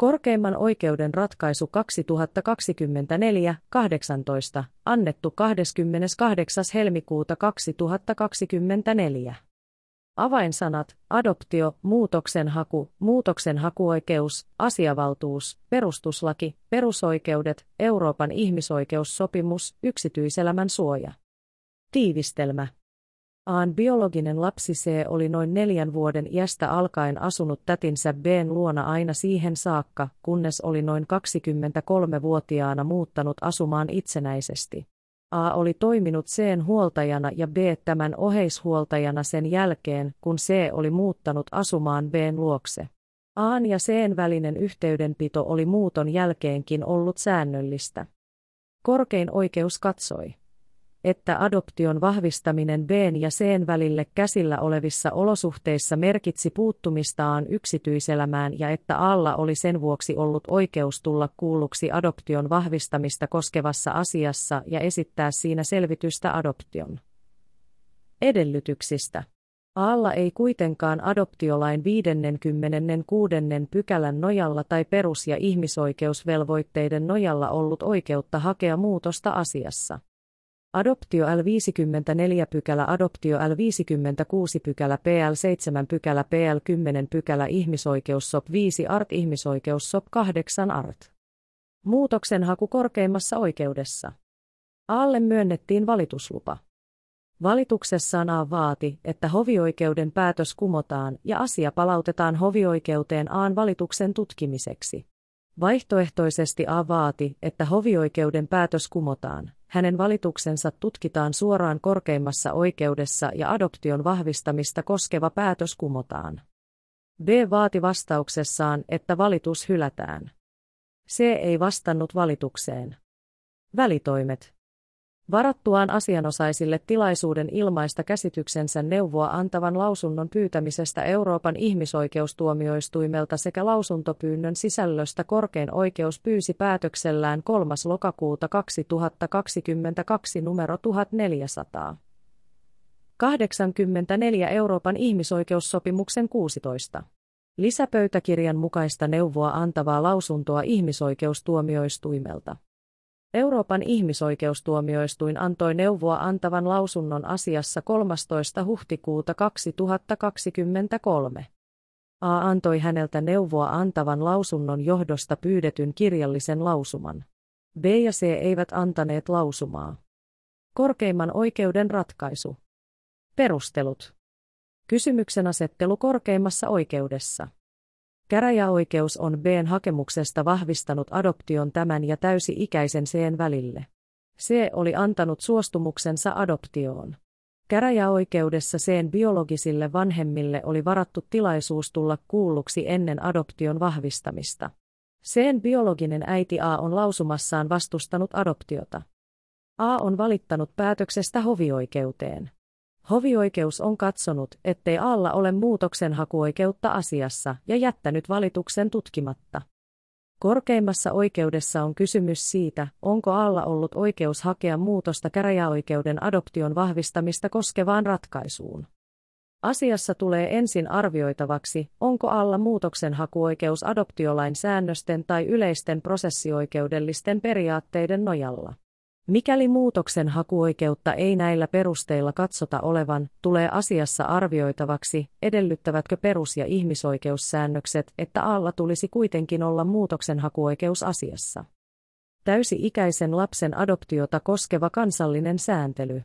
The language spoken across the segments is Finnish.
Korkeimman oikeuden ratkaisu 2024-18, annettu 28. helmikuuta 2024. Avainsanat, adoptio, muutoksenhaku, muutoksenhakuoikeus, asiavaltuus, perustuslaki, perusoikeudet, Euroopan ihmisoikeussopimus, yksityiselämän suoja. Tiivistelmä. Aan biologinen lapsi C oli noin neljän vuoden iästä alkaen asunut tätinsä Bn luona aina siihen saakka, kunnes oli noin 23-vuotiaana muuttanut asumaan itsenäisesti. A oli toiminut Cn huoltajana ja B tämän oheishuoltajana sen jälkeen, kun C oli muuttanut asumaan Bn luokse. Aan ja Cn välinen yhteydenpito oli muuton jälkeenkin ollut säännöllistä. Korkein oikeus katsoi että adoption vahvistaminen B ja C välille käsillä olevissa olosuhteissa merkitsi puuttumistaan yksityiselämään ja että alla oli sen vuoksi ollut oikeus tulla kuulluksi adoption vahvistamista koskevassa asiassa ja esittää siinä selvitystä adoption edellytyksistä. Alla ei kuitenkaan adoptiolain 56. pykälän nojalla tai perus- ja ihmisoikeusvelvoitteiden nojalla ollut oikeutta hakea muutosta asiassa. Adoptio L54 pykälä Adoptio L56 pykälä PL7 pykälä PL10 pykälä Ihmisoikeussop 5 art Ihmisoikeussop 8 art. Muutoksenhaku korkeimmassa oikeudessa. Alle myönnettiin valituslupa. Valituksessaan A vaati, että hovioikeuden päätös kumotaan ja asia palautetaan hovioikeuteen Aan valituksen tutkimiseksi. Vaihtoehtoisesti A vaati, että hovioikeuden päätös kumotaan, hänen valituksensa tutkitaan suoraan korkeimmassa oikeudessa ja adoption vahvistamista koskeva päätös kumotaan. B vaati vastauksessaan, että valitus hylätään. C ei vastannut valitukseen. Välitoimet. Varattuaan asianosaisille tilaisuuden ilmaista käsityksensä neuvoa antavan lausunnon pyytämisestä Euroopan ihmisoikeustuomioistuimelta sekä lausuntopyynnön sisällöstä korkein oikeus pyysi päätöksellään 3. lokakuuta 2022 numero 1400. 84 Euroopan ihmisoikeussopimuksen 16. Lisäpöytäkirjan mukaista neuvoa antavaa lausuntoa ihmisoikeustuomioistuimelta. Euroopan ihmisoikeustuomioistuin antoi neuvoa antavan lausunnon asiassa 13. huhtikuuta 2023. A antoi häneltä neuvoa antavan lausunnon johdosta pyydetyn kirjallisen lausuman. B ja C eivät antaneet lausumaa. Korkeimman oikeuden ratkaisu. Perustelut. Kysymyksen asettelu korkeimmassa oikeudessa. Käräjäoikeus on Bn hakemuksesta vahvistanut adoption tämän ja täysi-ikäisen Cn välille. C oli antanut suostumuksensa adoptioon. Käräjäoikeudessa Cn biologisille vanhemmille oli varattu tilaisuus tulla kuulluksi ennen adoption vahvistamista. Cn biologinen äiti A on lausumassaan vastustanut adoptiota. A on valittanut päätöksestä hovioikeuteen. Hovioikeus on katsonut, ettei alla ole muutoksenhakuoikeutta asiassa ja jättänyt valituksen tutkimatta. Korkeimmassa oikeudessa on kysymys siitä, onko alla ollut oikeus hakea muutosta käräjäoikeuden adoption vahvistamista koskevaan ratkaisuun. Asiassa tulee ensin arvioitavaksi, onko alla muutoksenhakuoikeus adoptiolain säännösten tai yleisten prosessioikeudellisten periaatteiden nojalla. Mikäli muutoksen hakuoikeutta ei näillä perusteilla katsota olevan, tulee asiassa arvioitavaksi, edellyttävätkö perus- ja ihmisoikeussäännökset, että alla tulisi kuitenkin olla muutoksen hakuoikeus asiassa. Täysi-ikäisen lapsen adoptiota koskeva kansallinen sääntely.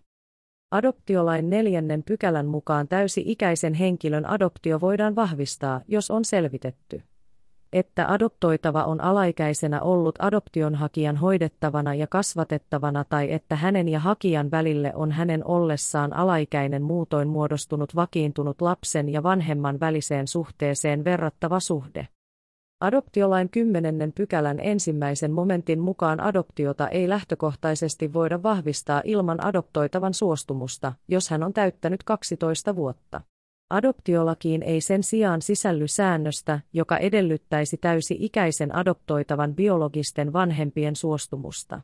Adoptiolain neljännen pykälän mukaan täysi-ikäisen henkilön adoptio voidaan vahvistaa, jos on selvitetty että adoptoitava on alaikäisenä ollut adoptionhakijan hoidettavana ja kasvatettavana tai että hänen ja hakijan välille on hänen ollessaan alaikäinen muutoin muodostunut vakiintunut lapsen ja vanhemman väliseen suhteeseen verrattava suhde. Adoptiolain 10. pykälän ensimmäisen momentin mukaan adoptiota ei lähtökohtaisesti voida vahvistaa ilman adoptoitavan suostumusta, jos hän on täyttänyt 12 vuotta. Adoptiolakiin ei sen sijaan sisälly säännöstä, joka edellyttäisi täysi-ikäisen adoptoitavan biologisten vanhempien suostumusta.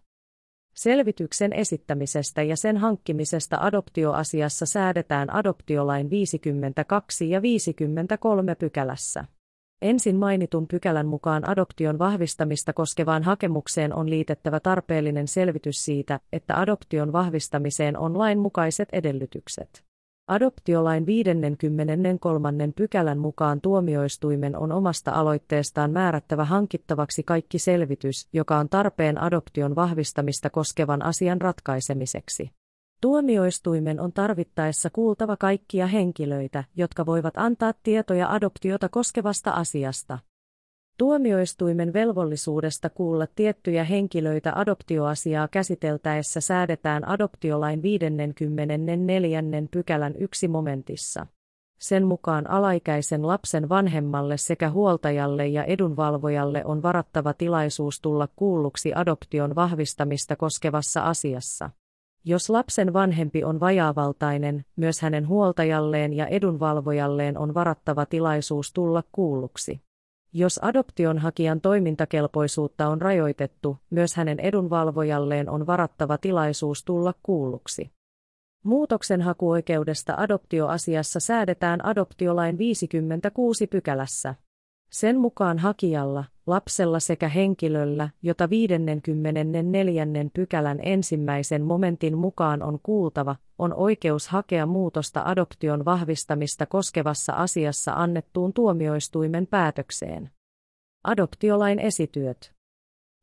Selvityksen esittämisestä ja sen hankkimisesta adoptioasiassa säädetään adoptiolain 52 ja 53 pykälässä. Ensin mainitun pykälän mukaan adoption vahvistamista koskevaan hakemukseen on liitettävä tarpeellinen selvitys siitä, että adoption vahvistamiseen on lain mukaiset edellytykset. Adoptiolain 53. pykälän mukaan tuomioistuimen on omasta aloitteestaan määrättävä hankittavaksi kaikki selvitys, joka on tarpeen adoption vahvistamista koskevan asian ratkaisemiseksi. Tuomioistuimen on tarvittaessa kuultava kaikkia henkilöitä, jotka voivat antaa tietoja adoptiota koskevasta asiasta. Tuomioistuimen velvollisuudesta kuulla tiettyjä henkilöitä adoptioasiaa käsiteltäessä säädetään adoptiolain 54. pykälän yksi momentissa. Sen mukaan alaikäisen lapsen vanhemmalle sekä huoltajalle ja edunvalvojalle on varattava tilaisuus tulla kuulluksi adoption vahvistamista koskevassa asiassa. Jos lapsen vanhempi on vajaavaltainen, myös hänen huoltajalleen ja edunvalvojalleen on varattava tilaisuus tulla kuulluksi. Jos adoptionhakijan toimintakelpoisuutta on rajoitettu, myös hänen edunvalvojalleen on varattava tilaisuus tulla kuulluksi. Muutoksenhakuoikeudesta adoptioasiassa säädetään adoptiolain 56 pykälässä. Sen mukaan hakijalla, lapsella sekä henkilöllä, jota 54. pykälän ensimmäisen momentin mukaan on kuultava, on oikeus hakea muutosta adoption vahvistamista koskevassa asiassa annettuun tuomioistuimen päätökseen. Adoptiolain esityöt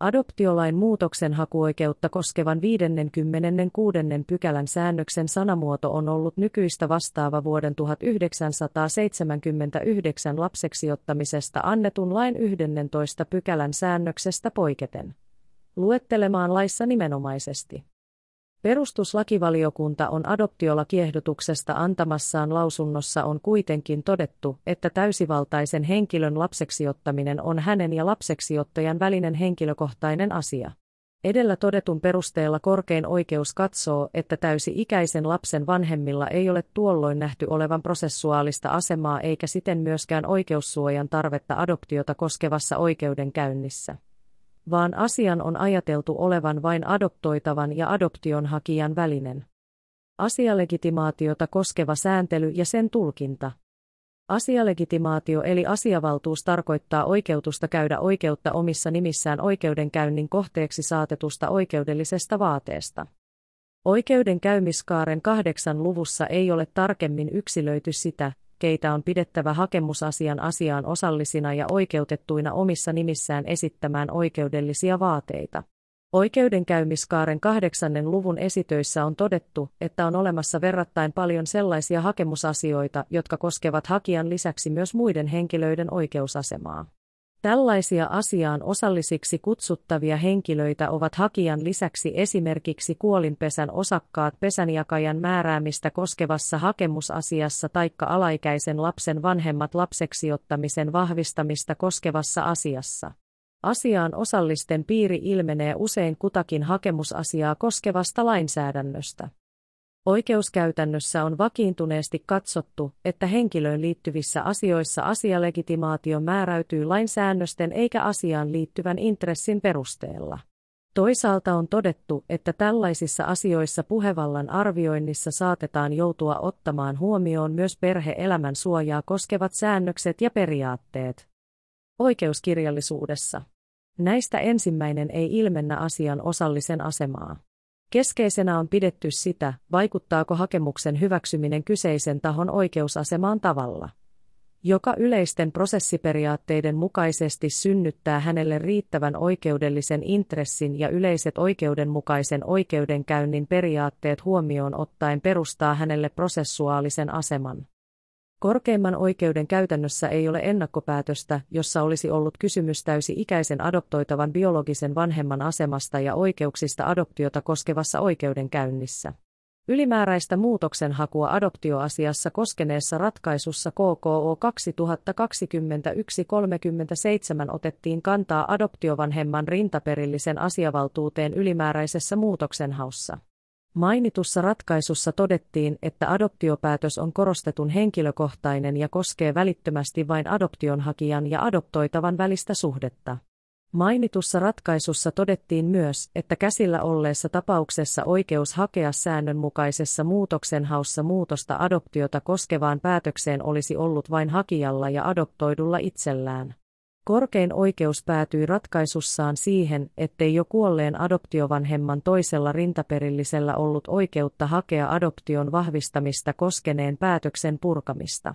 Adoptiolain muutoksen hakuoikeutta koskevan 56. pykälän säännöksen sanamuoto on ollut nykyistä vastaava vuoden 1979 lapseksiottamisesta annetun lain 11. pykälän säännöksestä poiketen. Luettelemaan laissa nimenomaisesti. Perustuslakivaliokunta on adoptiolakiehdotuksesta antamassaan lausunnossa on kuitenkin todettu, että täysivaltaisen henkilön lapseksiottaminen on hänen ja lapseksiottajan välinen henkilökohtainen asia. Edellä todetun perusteella korkein oikeus katsoo, että täysi-ikäisen lapsen vanhemmilla ei ole tuolloin nähty olevan prosessuaalista asemaa eikä siten myöskään oikeussuojan tarvetta adoptiota koskevassa oikeudenkäynnissä vaan asian on ajateltu olevan vain adoptoitavan ja adoptionhakijan välinen. Asialegitimaatiota koskeva sääntely ja sen tulkinta. Asialegitimaatio eli asiavaltuus tarkoittaa oikeutusta käydä oikeutta omissa nimissään oikeudenkäynnin kohteeksi saatetusta oikeudellisesta vaateesta. Oikeudenkäymiskaaren kahdeksan luvussa ei ole tarkemmin yksilöity sitä, keitä on pidettävä hakemusasian asiaan osallisina ja oikeutettuina omissa nimissään esittämään oikeudellisia vaateita. Oikeudenkäymiskaaren kahdeksannen luvun esitöissä on todettu, että on olemassa verrattain paljon sellaisia hakemusasioita, jotka koskevat hakijan lisäksi myös muiden henkilöiden oikeusasemaa. Tällaisia asiaan osallisiksi kutsuttavia henkilöitä ovat hakijan lisäksi esimerkiksi kuolinpesän osakkaat pesänjakajan määräämistä koskevassa hakemusasiassa taikka alaikäisen lapsen vanhemmat lapseksiottamisen vahvistamista koskevassa asiassa. Asiaan osallisten piiri ilmenee usein kutakin hakemusasiaa koskevasta lainsäädännöstä. Oikeuskäytännössä on vakiintuneesti katsottu, että henkilöön liittyvissä asioissa asialegitimaatio määräytyy lainsäännösten eikä asiaan liittyvän intressin perusteella. Toisaalta on todettu, että tällaisissa asioissa puhevallan arvioinnissa saatetaan joutua ottamaan huomioon myös perhe-elämän suojaa koskevat säännökset ja periaatteet. Oikeuskirjallisuudessa. Näistä ensimmäinen ei ilmennä asian osallisen asemaa. Keskeisenä on pidetty sitä, vaikuttaako hakemuksen hyväksyminen kyseisen tahon oikeusasemaan tavalla, joka yleisten prosessiperiaatteiden mukaisesti synnyttää hänelle riittävän oikeudellisen intressin ja yleiset oikeudenmukaisen oikeudenkäynnin periaatteet huomioon ottaen perustaa hänelle prosessuaalisen aseman. Korkeimman oikeuden käytännössä ei ole ennakkopäätöstä, jossa olisi ollut kysymys täysi-ikäisen adoptoitavan biologisen vanhemman asemasta ja oikeuksista adoptiota koskevassa oikeudenkäynnissä. Ylimääräistä muutoksenhakua adoptioasiassa koskeneessa ratkaisussa KKO 2021-37 otettiin kantaa adoptiovanhemman rintaperillisen asiavaltuuteen ylimääräisessä muutoksenhaussa. Mainitussa ratkaisussa todettiin, että adoptiopäätös on korostetun henkilökohtainen ja koskee välittömästi vain adoptionhakijan ja adoptoitavan välistä suhdetta. Mainitussa ratkaisussa todettiin myös, että käsillä olleessa tapauksessa oikeus hakea säännönmukaisessa muutoksenhaussa muutosta adoptiota koskevaan päätökseen olisi ollut vain hakijalla ja adoptoidulla itsellään. Korkein oikeus päätyi ratkaisussaan siihen, ettei jo kuolleen adoptiovanhemman toisella rintaperillisellä ollut oikeutta hakea adoption vahvistamista koskeneen päätöksen purkamista.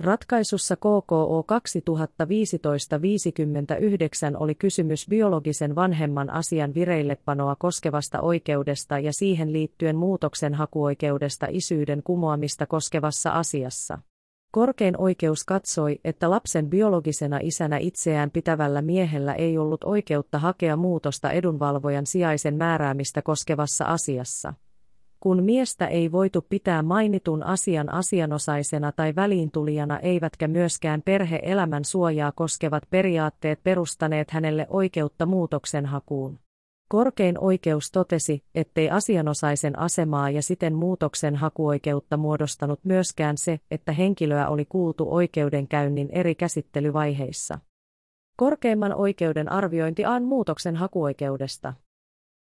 Ratkaisussa KKO 2015-59 oli kysymys biologisen vanhemman asian vireillepanoa koskevasta oikeudesta ja siihen liittyen muutoksen hakuoikeudesta isyyden kumoamista koskevassa asiassa. Korkein oikeus katsoi, että lapsen biologisena isänä itseään pitävällä miehellä ei ollut oikeutta hakea muutosta edunvalvojan sijaisen määräämistä koskevassa asiassa. Kun miestä ei voitu pitää mainitun asian asianosaisena tai väliintulijana eivätkä myöskään perhe-elämän suojaa koskevat periaatteet perustaneet hänelle oikeutta muutoksenhakuun. Korkein oikeus totesi, ettei asianosaisen asemaa ja siten muutoksen hakuoikeutta muodostanut myöskään se, että henkilöä oli kuultu oikeudenkäynnin eri käsittelyvaiheissa. Korkeimman oikeuden arviointi aan muutoksen hakuoikeudesta.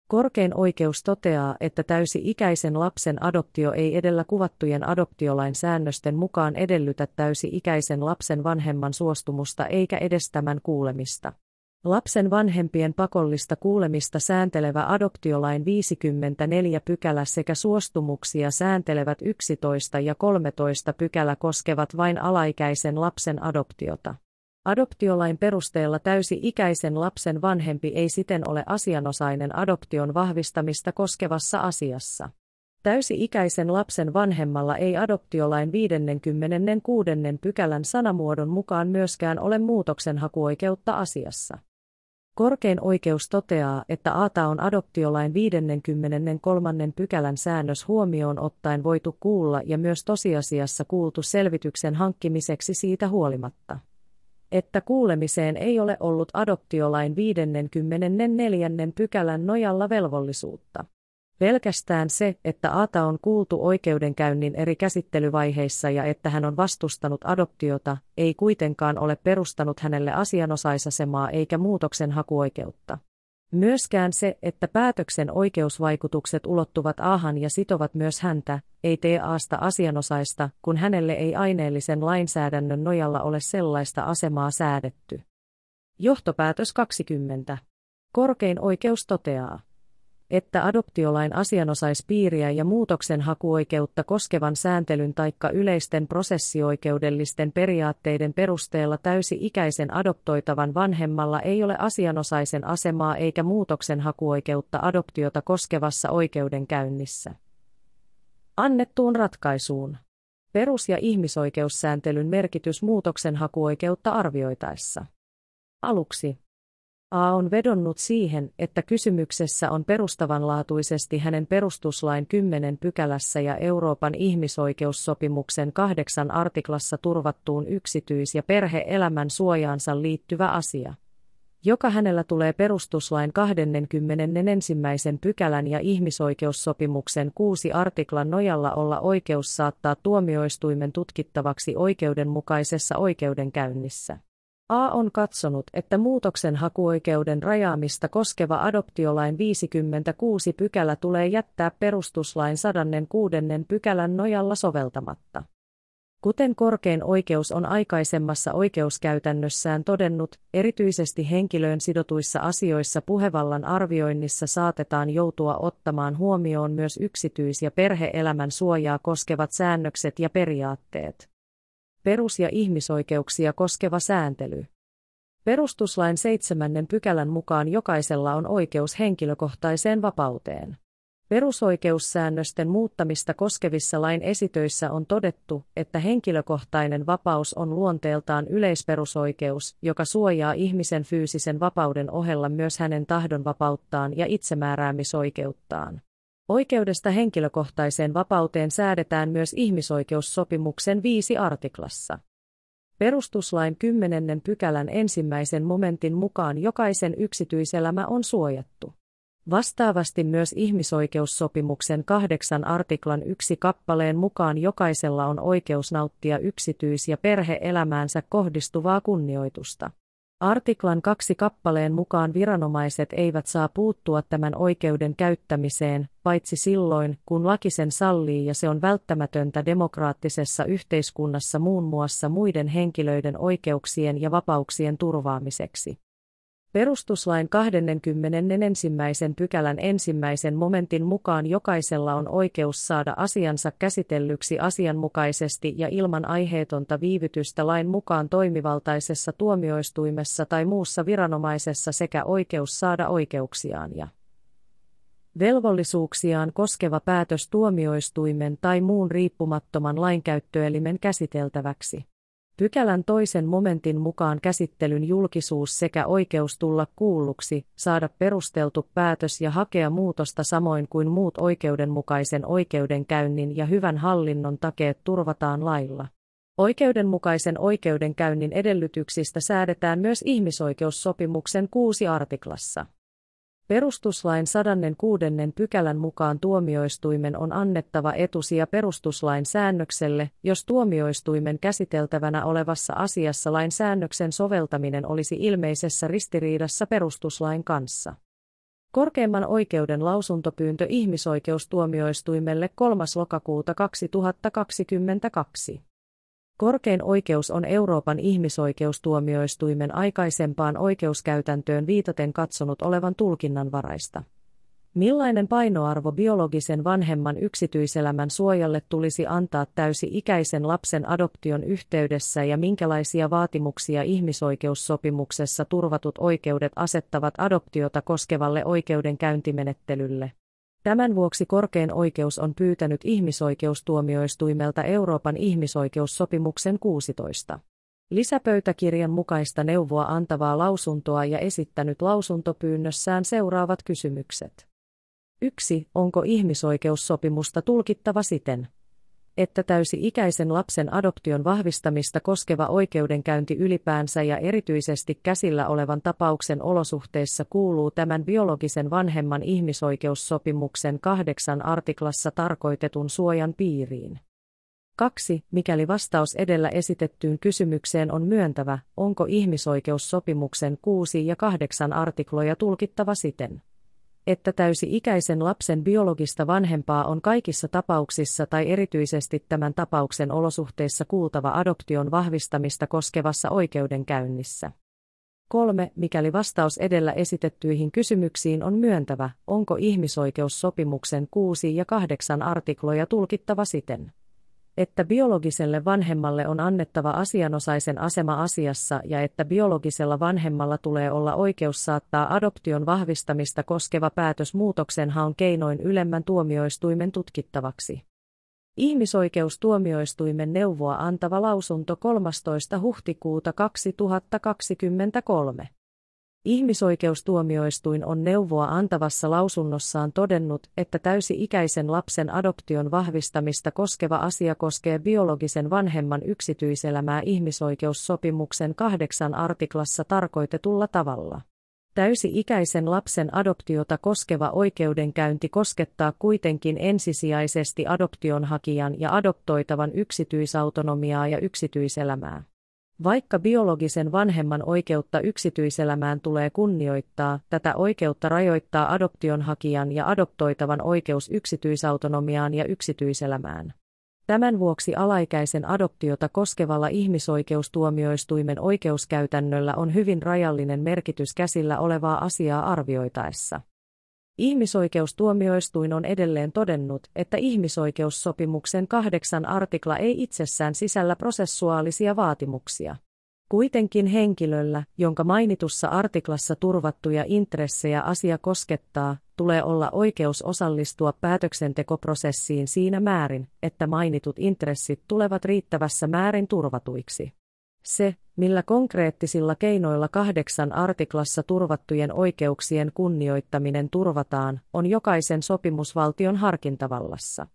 Korkein oikeus toteaa, että täysi-ikäisen lapsen adoptio ei edellä kuvattujen adoptiolain säännösten mukaan edellytä täysi-ikäisen lapsen vanhemman suostumusta eikä edes tämän kuulemista. Lapsen vanhempien pakollista kuulemista sääntelevä adoptiolain 54 pykälä sekä suostumuksia sääntelevät 11 ja 13 pykälä koskevat vain alaikäisen lapsen adoptiota. Adoptiolain perusteella täysi-ikäisen lapsen vanhempi ei siten ole asianosainen adoption vahvistamista koskevassa asiassa. Täysi-ikäisen lapsen vanhemmalla ei adoptiolain 56. pykälän sanamuodon mukaan myöskään ole muutoksenhakuoikeutta asiassa. Korkein oikeus toteaa, että ATA on adoptiolain 53. pykälän säännös huomioon ottaen voitu kuulla ja myös tosiasiassa kuultu selvityksen hankkimiseksi siitä huolimatta. Että kuulemiseen ei ole ollut adoptiolain 54. pykälän nojalla velvollisuutta. Pelkästään se, että Aata on kuultu oikeudenkäynnin eri käsittelyvaiheissa ja että hän on vastustanut adoptiota, ei kuitenkaan ole perustanut hänelle asianosaisasemaa eikä muutoksen hakuoikeutta. Myöskään se, että päätöksen oikeusvaikutukset ulottuvat Aahan ja sitovat myös häntä, ei tee Aasta asianosaista, kun hänelle ei aineellisen lainsäädännön nojalla ole sellaista asemaa säädetty. Johtopäätös 20. Korkein oikeus toteaa että adoptiolain asianosaispiiriä ja muutoksenhakuoikeutta koskevan sääntelyn taikka yleisten prosessioikeudellisten periaatteiden perusteella täysi-ikäisen adoptoitavan vanhemmalla ei ole asianosaisen asemaa eikä muutoksenhakuoikeutta adoptiota koskevassa oikeudenkäynnissä. Annettuun ratkaisuun. Perus- ja ihmisoikeussääntelyn merkitys muutoksenhakuoikeutta arvioitaessa. Aluksi A on vedonnut siihen, että kysymyksessä on perustavanlaatuisesti hänen perustuslain 10 pykälässä ja Euroopan ihmisoikeussopimuksen kahdeksan artiklassa turvattuun yksityis- ja perhe-elämän suojaansa liittyvä asia joka hänellä tulee perustuslain 21. pykälän ja ihmisoikeussopimuksen kuusi artiklan nojalla olla oikeus saattaa tuomioistuimen tutkittavaksi oikeudenmukaisessa oikeudenkäynnissä. A on katsonut, että muutoksen hakuoikeuden rajaamista koskeva adoptiolain 56 pykälä tulee jättää perustuslain 106 pykälän nojalla soveltamatta. Kuten korkein oikeus on aikaisemmassa oikeuskäytännössään todennut, erityisesti henkilöön sidotuissa asioissa puhevallan arvioinnissa saatetaan joutua ottamaan huomioon myös yksityis- ja perheelämän suojaa koskevat säännökset ja periaatteet perus- ja ihmisoikeuksia koskeva sääntely. Perustuslain seitsemännen pykälän mukaan jokaisella on oikeus henkilökohtaiseen vapauteen. Perusoikeussäännösten muuttamista koskevissa lain esitöissä on todettu, että henkilökohtainen vapaus on luonteeltaan yleisperusoikeus, joka suojaa ihmisen fyysisen vapauden ohella myös hänen tahdonvapauttaan ja itsemääräämisoikeuttaan. Oikeudesta henkilökohtaiseen vapauteen säädetään myös ihmisoikeussopimuksen viisi artiklassa. Perustuslain kymmenennen pykälän ensimmäisen momentin mukaan jokaisen yksityiselämä on suojattu. Vastaavasti myös ihmisoikeussopimuksen kahdeksan artiklan yksi kappaleen mukaan jokaisella on oikeus nauttia yksityis- ja perhe-elämäänsä kohdistuvaa kunnioitusta. Artiklan kaksi kappaleen mukaan viranomaiset eivät saa puuttua tämän oikeuden käyttämiseen, paitsi silloin, kun laki sen sallii ja se on välttämätöntä demokraattisessa yhteiskunnassa muun muassa muiden henkilöiden oikeuksien ja vapauksien turvaamiseksi. Perustuslain 21. pykälän ensimmäisen momentin mukaan jokaisella on oikeus saada asiansa käsitellyksi asianmukaisesti ja ilman aiheetonta viivytystä lain mukaan toimivaltaisessa tuomioistuimessa tai muussa viranomaisessa sekä oikeus saada oikeuksiaan ja velvollisuuksiaan koskeva päätös tuomioistuimen tai muun riippumattoman lainkäyttöelimen käsiteltäväksi. Pykälän toisen momentin mukaan käsittelyn julkisuus sekä oikeus tulla kuulluksi, saada perusteltu päätös ja hakea muutosta samoin kuin muut oikeudenmukaisen oikeudenkäynnin ja hyvän hallinnon takeet turvataan lailla. Oikeudenmukaisen oikeudenkäynnin edellytyksistä säädetään myös ihmisoikeussopimuksen kuusi artiklassa. Perustuslain 106. pykälän mukaan tuomioistuimen on annettava etusija perustuslain säännökselle, jos tuomioistuimen käsiteltävänä olevassa asiassa lain säännöksen soveltaminen olisi ilmeisessä ristiriidassa perustuslain kanssa. Korkeimman oikeuden lausuntopyyntö ihmisoikeustuomioistuimelle 3. lokakuuta 2022. Korkein oikeus on Euroopan ihmisoikeustuomioistuimen aikaisempaan oikeuskäytäntöön viitaten katsonut olevan tulkinnanvaraista. Millainen painoarvo biologisen vanhemman yksityiselämän suojalle tulisi antaa täysi-ikäisen lapsen adoption yhteydessä ja minkälaisia vaatimuksia ihmisoikeussopimuksessa turvatut oikeudet asettavat adoptiota koskevalle oikeudenkäyntimenettelylle? Tämän vuoksi korkein oikeus on pyytänyt ihmisoikeustuomioistuimelta Euroopan ihmisoikeussopimuksen 16. Lisäpöytäkirjan mukaista neuvoa antavaa lausuntoa ja esittänyt lausuntopyynnössään seuraavat kysymykset. 1. Onko ihmisoikeussopimusta tulkittava siten, että täysi-ikäisen lapsen adoption vahvistamista koskeva oikeudenkäynti ylipäänsä ja erityisesti käsillä olevan tapauksen olosuhteissa kuuluu tämän biologisen vanhemman ihmisoikeussopimuksen kahdeksan artiklassa tarkoitetun suojan piiriin. 2. Mikäli vastaus edellä esitettyyn kysymykseen on myöntävä, onko ihmisoikeussopimuksen 6 ja 8 artikloja tulkittava siten, että täysi-ikäisen lapsen biologista vanhempaa on kaikissa tapauksissa tai erityisesti tämän tapauksen olosuhteissa kuultava adoption vahvistamista koskevassa oikeudenkäynnissä. 3. Mikäli vastaus edellä esitettyihin kysymyksiin on myöntävä, onko ihmisoikeussopimuksen 6 ja 8 artikloja tulkittava siten, että biologiselle vanhemmalle on annettava asianosaisen asema asiassa ja että biologisella vanhemmalla tulee olla oikeus saattaa adoption vahvistamista koskeva päätös muutoksenhaun keinoin ylemmän tuomioistuimen tutkittavaksi. Ihmisoikeustuomioistuimen neuvoa antava lausunto 13. huhtikuuta 2023. Ihmisoikeustuomioistuin on neuvoa antavassa lausunnossaan todennut, että täysi-ikäisen lapsen adoption vahvistamista koskeva asia koskee biologisen vanhemman yksityiselämää ihmisoikeussopimuksen kahdeksan artiklassa tarkoitetulla tavalla. Täysi-ikäisen lapsen adoptiota koskeva oikeudenkäynti koskettaa kuitenkin ensisijaisesti adoptionhakijan ja adoptoitavan yksityisautonomiaa ja yksityiselämää. Vaikka biologisen vanhemman oikeutta yksityiselämään tulee kunnioittaa, tätä oikeutta rajoittaa adoptionhakijan ja adoptoitavan oikeus yksityisautonomiaan ja yksityiselämään. Tämän vuoksi alaikäisen adoptiota koskevalla ihmisoikeustuomioistuimen oikeuskäytännöllä on hyvin rajallinen merkitys käsillä olevaa asiaa arvioitaessa. Ihmisoikeustuomioistuin on edelleen todennut, että ihmisoikeussopimuksen kahdeksan artikla ei itsessään sisällä prosessuaalisia vaatimuksia. Kuitenkin henkilöllä, jonka mainitussa artiklassa turvattuja intressejä asia koskettaa, tulee olla oikeus osallistua päätöksentekoprosessiin siinä määrin, että mainitut intressit tulevat riittävässä määrin turvatuiksi. Se, millä konkreettisilla keinoilla kahdeksan artiklassa turvattujen oikeuksien kunnioittaminen turvataan, on jokaisen sopimusvaltion harkintavallassa.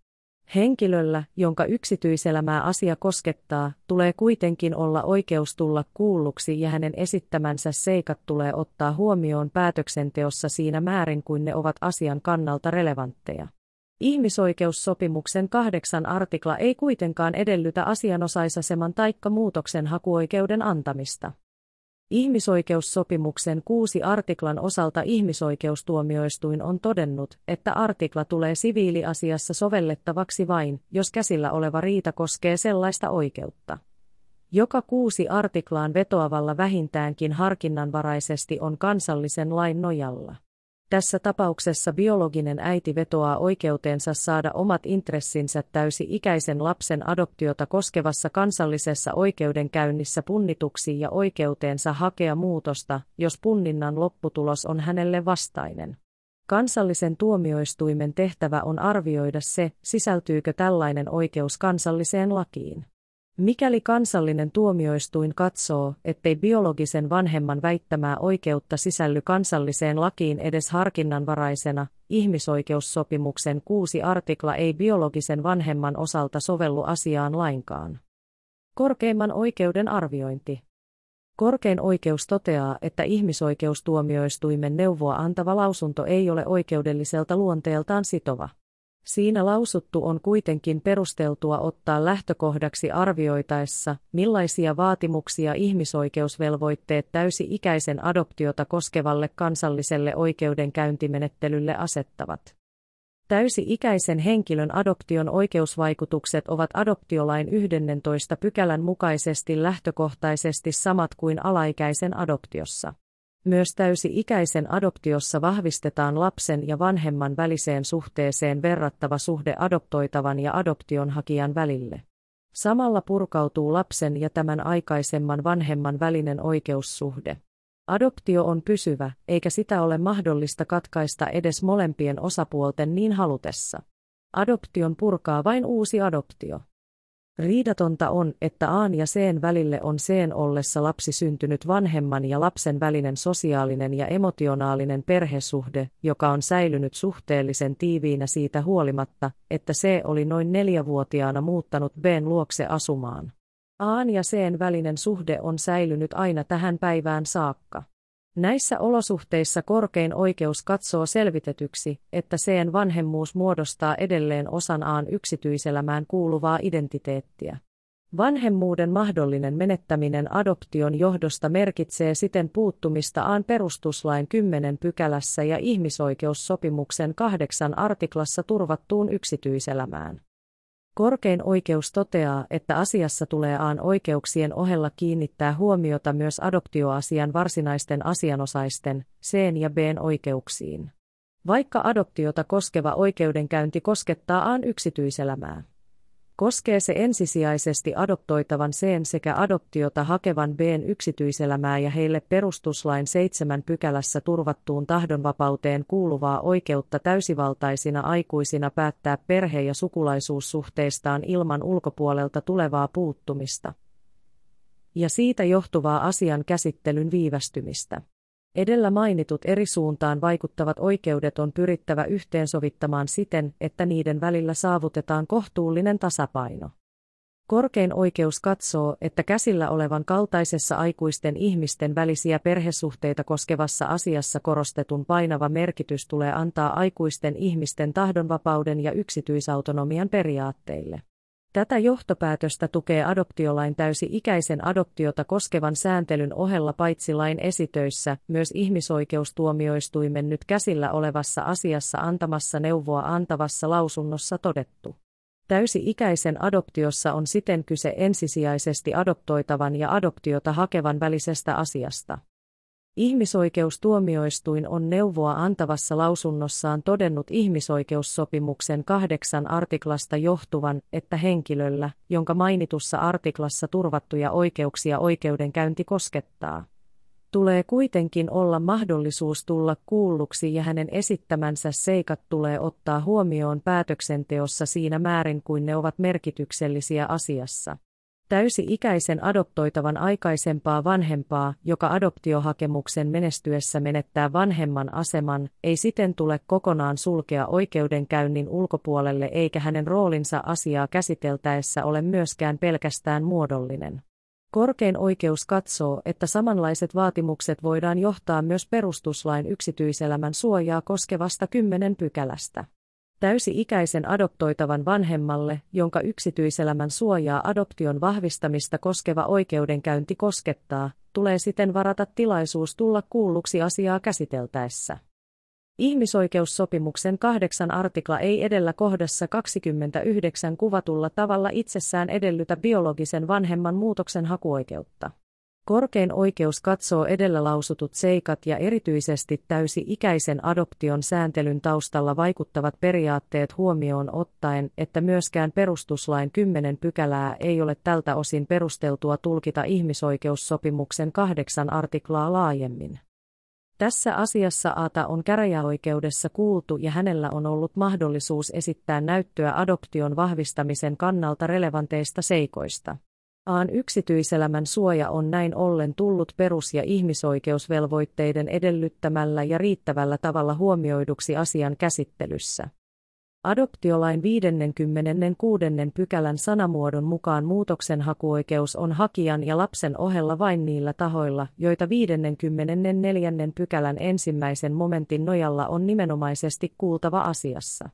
Henkilöllä, jonka yksityiselämää asia koskettaa, tulee kuitenkin olla oikeus tulla kuulluksi ja hänen esittämänsä seikat tulee ottaa huomioon päätöksenteossa siinä määrin kuin ne ovat asian kannalta relevantteja. Ihmisoikeussopimuksen kahdeksan artikla ei kuitenkaan edellytä asianosaisaseman taikka muutoksen hakuoikeuden antamista. Ihmisoikeussopimuksen kuusi artiklan osalta ihmisoikeustuomioistuin on todennut, että artikla tulee siviiliasiassa sovellettavaksi vain, jos käsillä oleva riita koskee sellaista oikeutta. Joka kuusi artiklaan vetoavalla vähintäänkin harkinnanvaraisesti on kansallisen lain nojalla. Tässä tapauksessa biologinen äiti vetoaa oikeuteensa saada omat intressinsä täysi-ikäisen lapsen adoptiota koskevassa kansallisessa oikeudenkäynnissä punnituksi ja oikeuteensa hakea muutosta, jos punninnan lopputulos on hänelle vastainen. Kansallisen tuomioistuimen tehtävä on arvioida se, sisältyykö tällainen oikeus kansalliseen lakiin. Mikäli kansallinen tuomioistuin katsoo, ettei biologisen vanhemman väittämää oikeutta sisälly kansalliseen lakiin edes harkinnanvaraisena, ihmisoikeussopimuksen kuusi artikla ei biologisen vanhemman osalta sovellu asiaan lainkaan. Korkeimman oikeuden arviointi. Korkein oikeus toteaa, että ihmisoikeustuomioistuimen neuvoa antava lausunto ei ole oikeudelliselta luonteeltaan sitova. Siinä lausuttu on kuitenkin perusteltua ottaa lähtökohdaksi arvioitaessa, millaisia vaatimuksia ihmisoikeusvelvoitteet täysi-ikäisen adoptiota koskevalle kansalliselle oikeudenkäyntimenettelylle asettavat. Täysi-ikäisen henkilön adoption oikeusvaikutukset ovat adoptiolain 11 pykälän mukaisesti lähtökohtaisesti samat kuin alaikäisen adoptiossa. Myös täysi-ikäisen adoptiossa vahvistetaan lapsen ja vanhemman väliseen suhteeseen verrattava suhde adoptoitavan ja adoptionhakijan välille. Samalla purkautuu lapsen ja tämän aikaisemman vanhemman välinen oikeussuhde. Adoptio on pysyvä, eikä sitä ole mahdollista katkaista edes molempien osapuolten niin halutessa. Adoption purkaa vain uusi adoptio. Riidatonta on, että Aan ja Seen välille on Seen ollessa lapsi syntynyt vanhemman ja lapsen välinen sosiaalinen ja emotionaalinen perhesuhde, joka on säilynyt suhteellisen tiiviinä siitä huolimatta, että se oli noin neljävuotiaana muuttanut B:n luokse asumaan. Aan ja Seen välinen suhde on säilynyt aina tähän päivään saakka. Näissä olosuhteissa korkein oikeus katsoo selvitetyksi, että seen vanhemmuus muodostaa edelleen osan Aan yksityiselämään kuuluvaa identiteettiä. Vanhemmuuden mahdollinen menettäminen adoption johdosta merkitsee siten puuttumista Aan perustuslain 10 pykälässä ja ihmisoikeussopimuksen kahdeksan artiklassa turvattuun yksityiselämään. Korkein oikeus toteaa, että asiassa tulee aan oikeuksien ohella kiinnittää huomiota myös adoptioasian varsinaisten asianosaisten, C ja B oikeuksiin. Vaikka adoptiota koskeva oikeudenkäynti koskettaa aan yksityiselämää koskee se ensisijaisesti adoptoitavan Cn sekä adoptiota hakevan Bn yksityiselämää ja heille perustuslain seitsemän pykälässä turvattuun tahdonvapauteen kuuluvaa oikeutta täysivaltaisina aikuisina päättää perhe- ja sukulaisuussuhteistaan ilman ulkopuolelta tulevaa puuttumista. Ja siitä johtuvaa asian käsittelyn viivästymistä. Edellä mainitut eri suuntaan vaikuttavat oikeudet on pyrittävä yhteensovittamaan siten, että niiden välillä saavutetaan kohtuullinen tasapaino. Korkein oikeus katsoo, että käsillä olevan kaltaisessa aikuisten ihmisten välisiä perhesuhteita koskevassa asiassa korostetun painava merkitys tulee antaa aikuisten ihmisten tahdonvapauden ja yksityisautonomian periaatteille. Tätä johtopäätöstä tukee adoptiolain täysi-ikäisen adoptiota koskevan sääntelyn ohella paitsi lain esitöissä, myös ihmisoikeustuomioistuimen nyt käsillä olevassa asiassa antamassa neuvoa antavassa lausunnossa todettu. Täysi-ikäisen adoptiossa on siten kyse ensisijaisesti adoptoitavan ja adoptiota hakevan välisestä asiasta. Ihmisoikeustuomioistuin on neuvoa antavassa lausunnossaan todennut ihmisoikeussopimuksen kahdeksan artiklasta johtuvan, että henkilöllä, jonka mainitussa artiklassa turvattuja oikeuksia oikeudenkäynti koskettaa, tulee kuitenkin olla mahdollisuus tulla kuulluksi ja hänen esittämänsä seikat tulee ottaa huomioon päätöksenteossa siinä määrin kuin ne ovat merkityksellisiä asiassa täysi-ikäisen adoptoitavan aikaisempaa vanhempaa, joka adoptiohakemuksen menestyessä menettää vanhemman aseman, ei siten tule kokonaan sulkea oikeudenkäynnin ulkopuolelle eikä hänen roolinsa asiaa käsiteltäessä ole myöskään pelkästään muodollinen. Korkein oikeus katsoo, että samanlaiset vaatimukset voidaan johtaa myös perustuslain yksityiselämän suojaa koskevasta kymmenen pykälästä. Täysi-ikäisen adoptoitavan vanhemmalle, jonka yksityiselämän suojaa adoption vahvistamista koskeva oikeudenkäynti koskettaa, tulee siten varata tilaisuus tulla kuulluksi asiaa käsiteltäessä. Ihmisoikeussopimuksen kahdeksan artikla ei edellä kohdassa 29 kuvatulla tavalla itsessään edellytä biologisen vanhemman muutoksen hakuoikeutta. Korkein oikeus katsoo edellä lausutut seikat ja erityisesti täysi-ikäisen adoption sääntelyn taustalla vaikuttavat periaatteet huomioon ottaen, että myöskään perustuslain 10 pykälää ei ole tältä osin perusteltua tulkita ihmisoikeussopimuksen kahdeksan artiklaa laajemmin. Tässä asiassa Aata on käräjäoikeudessa kuultu ja hänellä on ollut mahdollisuus esittää näyttöä adoption vahvistamisen kannalta relevanteista seikoista. Aan yksityiselämän suoja on näin ollen tullut perus- ja ihmisoikeusvelvoitteiden edellyttämällä ja riittävällä tavalla huomioiduksi asian käsittelyssä. Adoptiolain 56. pykälän sanamuodon mukaan muutoksenhakuoikeus on hakijan ja lapsen ohella vain niillä tahoilla, joita 54. pykälän ensimmäisen momentin nojalla on nimenomaisesti kuultava asiassa.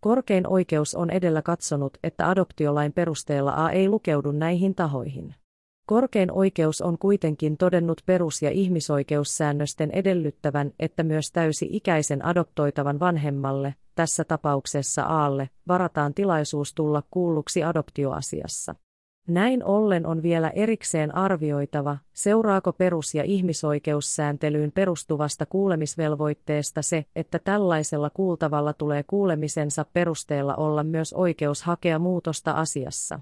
Korkein oikeus on edellä katsonut, että adoptiolain perusteella A ei lukeudu näihin tahoihin. Korkein oikeus on kuitenkin todennut perus- ja ihmisoikeussäännösten edellyttävän, että myös täysi-ikäisen adoptoitavan vanhemmalle, tässä tapauksessa Aalle, varataan tilaisuus tulla kuulluksi adoptioasiassa. Näin ollen on vielä erikseen arvioitava, seuraako perus- ja ihmisoikeussääntelyyn perustuvasta kuulemisvelvoitteesta se, että tällaisella kuultavalla tulee kuulemisensa perusteella olla myös oikeus hakea muutosta asiassa.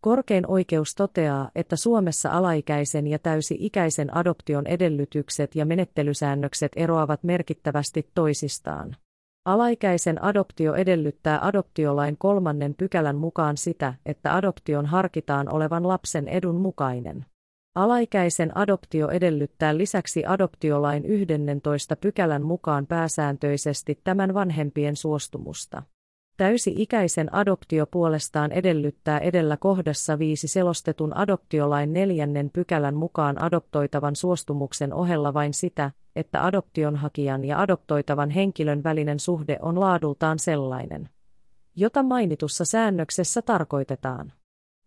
Korkein oikeus toteaa, että Suomessa alaikäisen ja täysi-ikäisen adoption edellytykset ja menettelysäännökset eroavat merkittävästi toisistaan. Alaikäisen adoptio edellyttää adoptiolain kolmannen pykälän mukaan sitä, että adoption harkitaan olevan lapsen edun mukainen. Alaikäisen adoptio edellyttää lisäksi adoptiolain 11 pykälän mukaan pääsääntöisesti tämän vanhempien suostumusta. Täysi-ikäisen adoptio puolestaan edellyttää edellä kohdassa viisi selostetun adoptiolain neljännen pykälän mukaan adoptoitavan suostumuksen ohella vain sitä, että adoptionhakijan ja adoptoitavan henkilön välinen suhde on laadultaan sellainen, jota mainitussa säännöksessä tarkoitetaan.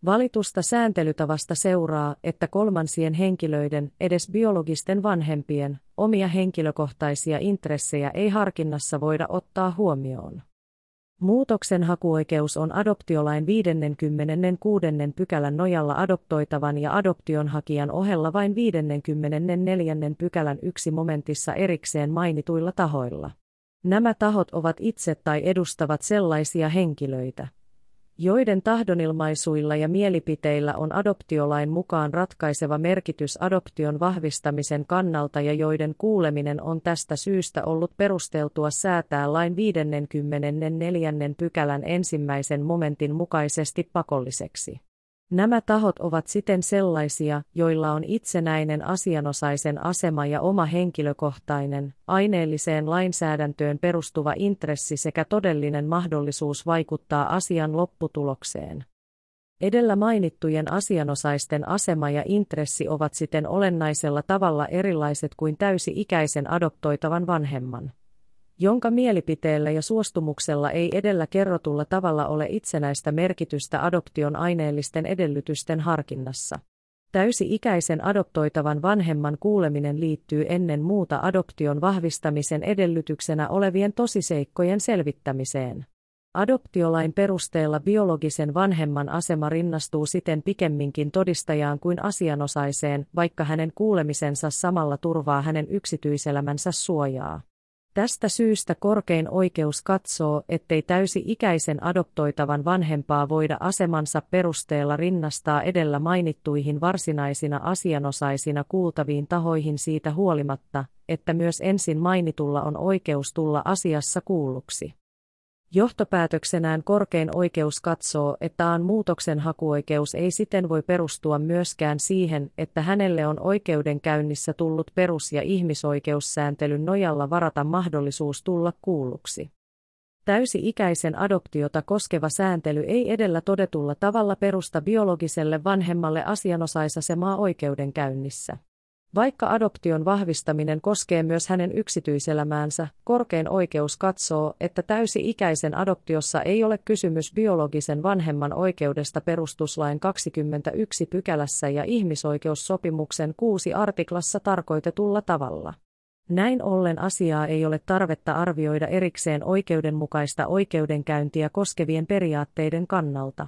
Valitusta sääntelytavasta seuraa, että kolmansien henkilöiden, edes biologisten vanhempien, omia henkilökohtaisia intressejä ei harkinnassa voida ottaa huomioon. Muutoksen hakuoikeus on adoptiolain 56. pykälän nojalla adoptoitavan ja adoptionhakijan ohella vain 54. pykälän yksi momentissa erikseen mainituilla tahoilla. Nämä tahot ovat itse tai edustavat sellaisia henkilöitä, joiden tahdonilmaisuilla ja mielipiteillä on adoptiolain mukaan ratkaiseva merkitys adoption vahvistamisen kannalta ja joiden kuuleminen on tästä syystä ollut perusteltua säätää lain 54. pykälän ensimmäisen momentin mukaisesti pakolliseksi. Nämä tahot ovat siten sellaisia, joilla on itsenäinen asianosaisen asema ja oma henkilökohtainen, aineelliseen lainsäädäntöön perustuva intressi sekä todellinen mahdollisuus vaikuttaa asian lopputulokseen. Edellä mainittujen asianosaisten asema ja intressi ovat siten olennaisella tavalla erilaiset kuin täysi-ikäisen adoptoitavan vanhemman jonka mielipiteellä ja suostumuksella ei edellä kerrotulla tavalla ole itsenäistä merkitystä adoption aineellisten edellytysten harkinnassa. Täysi-ikäisen adoptoitavan vanhemman kuuleminen liittyy ennen muuta adoption vahvistamisen edellytyksenä olevien tosiseikkojen selvittämiseen. Adoptiolain perusteella biologisen vanhemman asema rinnastuu siten pikemminkin todistajaan kuin asianosaiseen, vaikka hänen kuulemisensa samalla turvaa hänen yksityiselämänsä suojaa. Tästä syystä korkein oikeus katsoo, ettei täysi-ikäisen adoptoitavan vanhempaa voida asemansa perusteella rinnastaa edellä mainittuihin varsinaisina asianosaisina kuultaviin tahoihin siitä huolimatta, että myös ensin mainitulla on oikeus tulla asiassa kuulluksi. Johtopäätöksenään korkein oikeus katsoo, että aan muutoksen hakuoikeus ei siten voi perustua myöskään siihen, että hänelle on oikeudenkäynnissä tullut perus- ja ihmisoikeussääntelyn nojalla varata mahdollisuus tulla kuulluksi. Täysi-ikäisen adoptiota koskeva sääntely ei edellä todetulla tavalla perusta biologiselle vanhemmalle asianosaisasemaa oikeudenkäynnissä. Vaikka adoption vahvistaminen koskee myös hänen yksityiselämäänsä, korkein oikeus katsoo, että täysi-ikäisen adoptiossa ei ole kysymys biologisen vanhemman oikeudesta perustuslain 21 pykälässä ja ihmisoikeussopimuksen 6 artiklassa tarkoitetulla tavalla. Näin ollen asiaa ei ole tarvetta arvioida erikseen oikeudenmukaista oikeudenkäyntiä koskevien periaatteiden kannalta.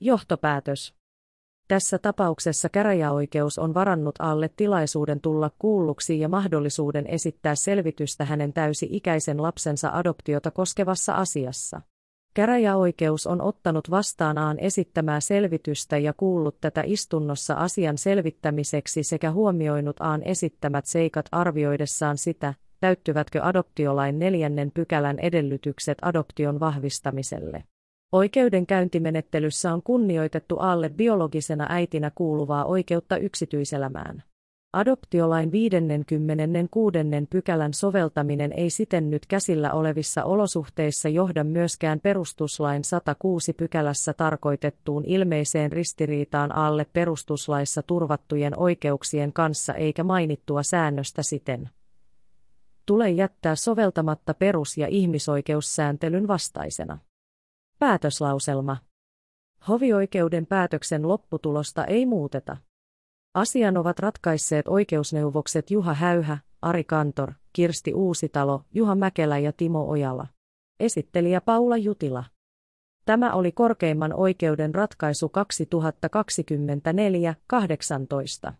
Johtopäätös tässä tapauksessa käräjäoikeus on varannut alle tilaisuuden tulla kuulluksi ja mahdollisuuden esittää selvitystä hänen täysi-ikäisen lapsensa adoptiota koskevassa asiassa. Käräjäoikeus on ottanut vastaan Aan esittämää selvitystä ja kuullut tätä istunnossa asian selvittämiseksi sekä huomioinut Aan esittämät seikat arvioidessaan sitä, täyttyvätkö adoptiolain neljännen pykälän edellytykset adoption vahvistamiselle. Oikeudenkäyntimenettelyssä on kunnioitettu alle biologisena äitinä kuuluvaa oikeutta yksityiselämään. Adoptiolain 56. pykälän soveltaminen ei siten nyt käsillä olevissa olosuhteissa johda myöskään perustuslain 106 pykälässä tarkoitettuun ilmeiseen ristiriitaan alle perustuslaissa turvattujen oikeuksien kanssa eikä mainittua säännöstä siten. Tule jättää soveltamatta perus- ja ihmisoikeussääntelyn vastaisena. Päätöslauselma. Hovioikeuden päätöksen lopputulosta ei muuteta. Asian ovat ratkaisseet oikeusneuvokset Juha Häyhä, Ari Kantor, Kirsti Uusitalo, Juha Mäkelä ja Timo Ojala. Esittelijä Paula Jutila. Tämä oli korkeimman oikeuden ratkaisu 2024-18.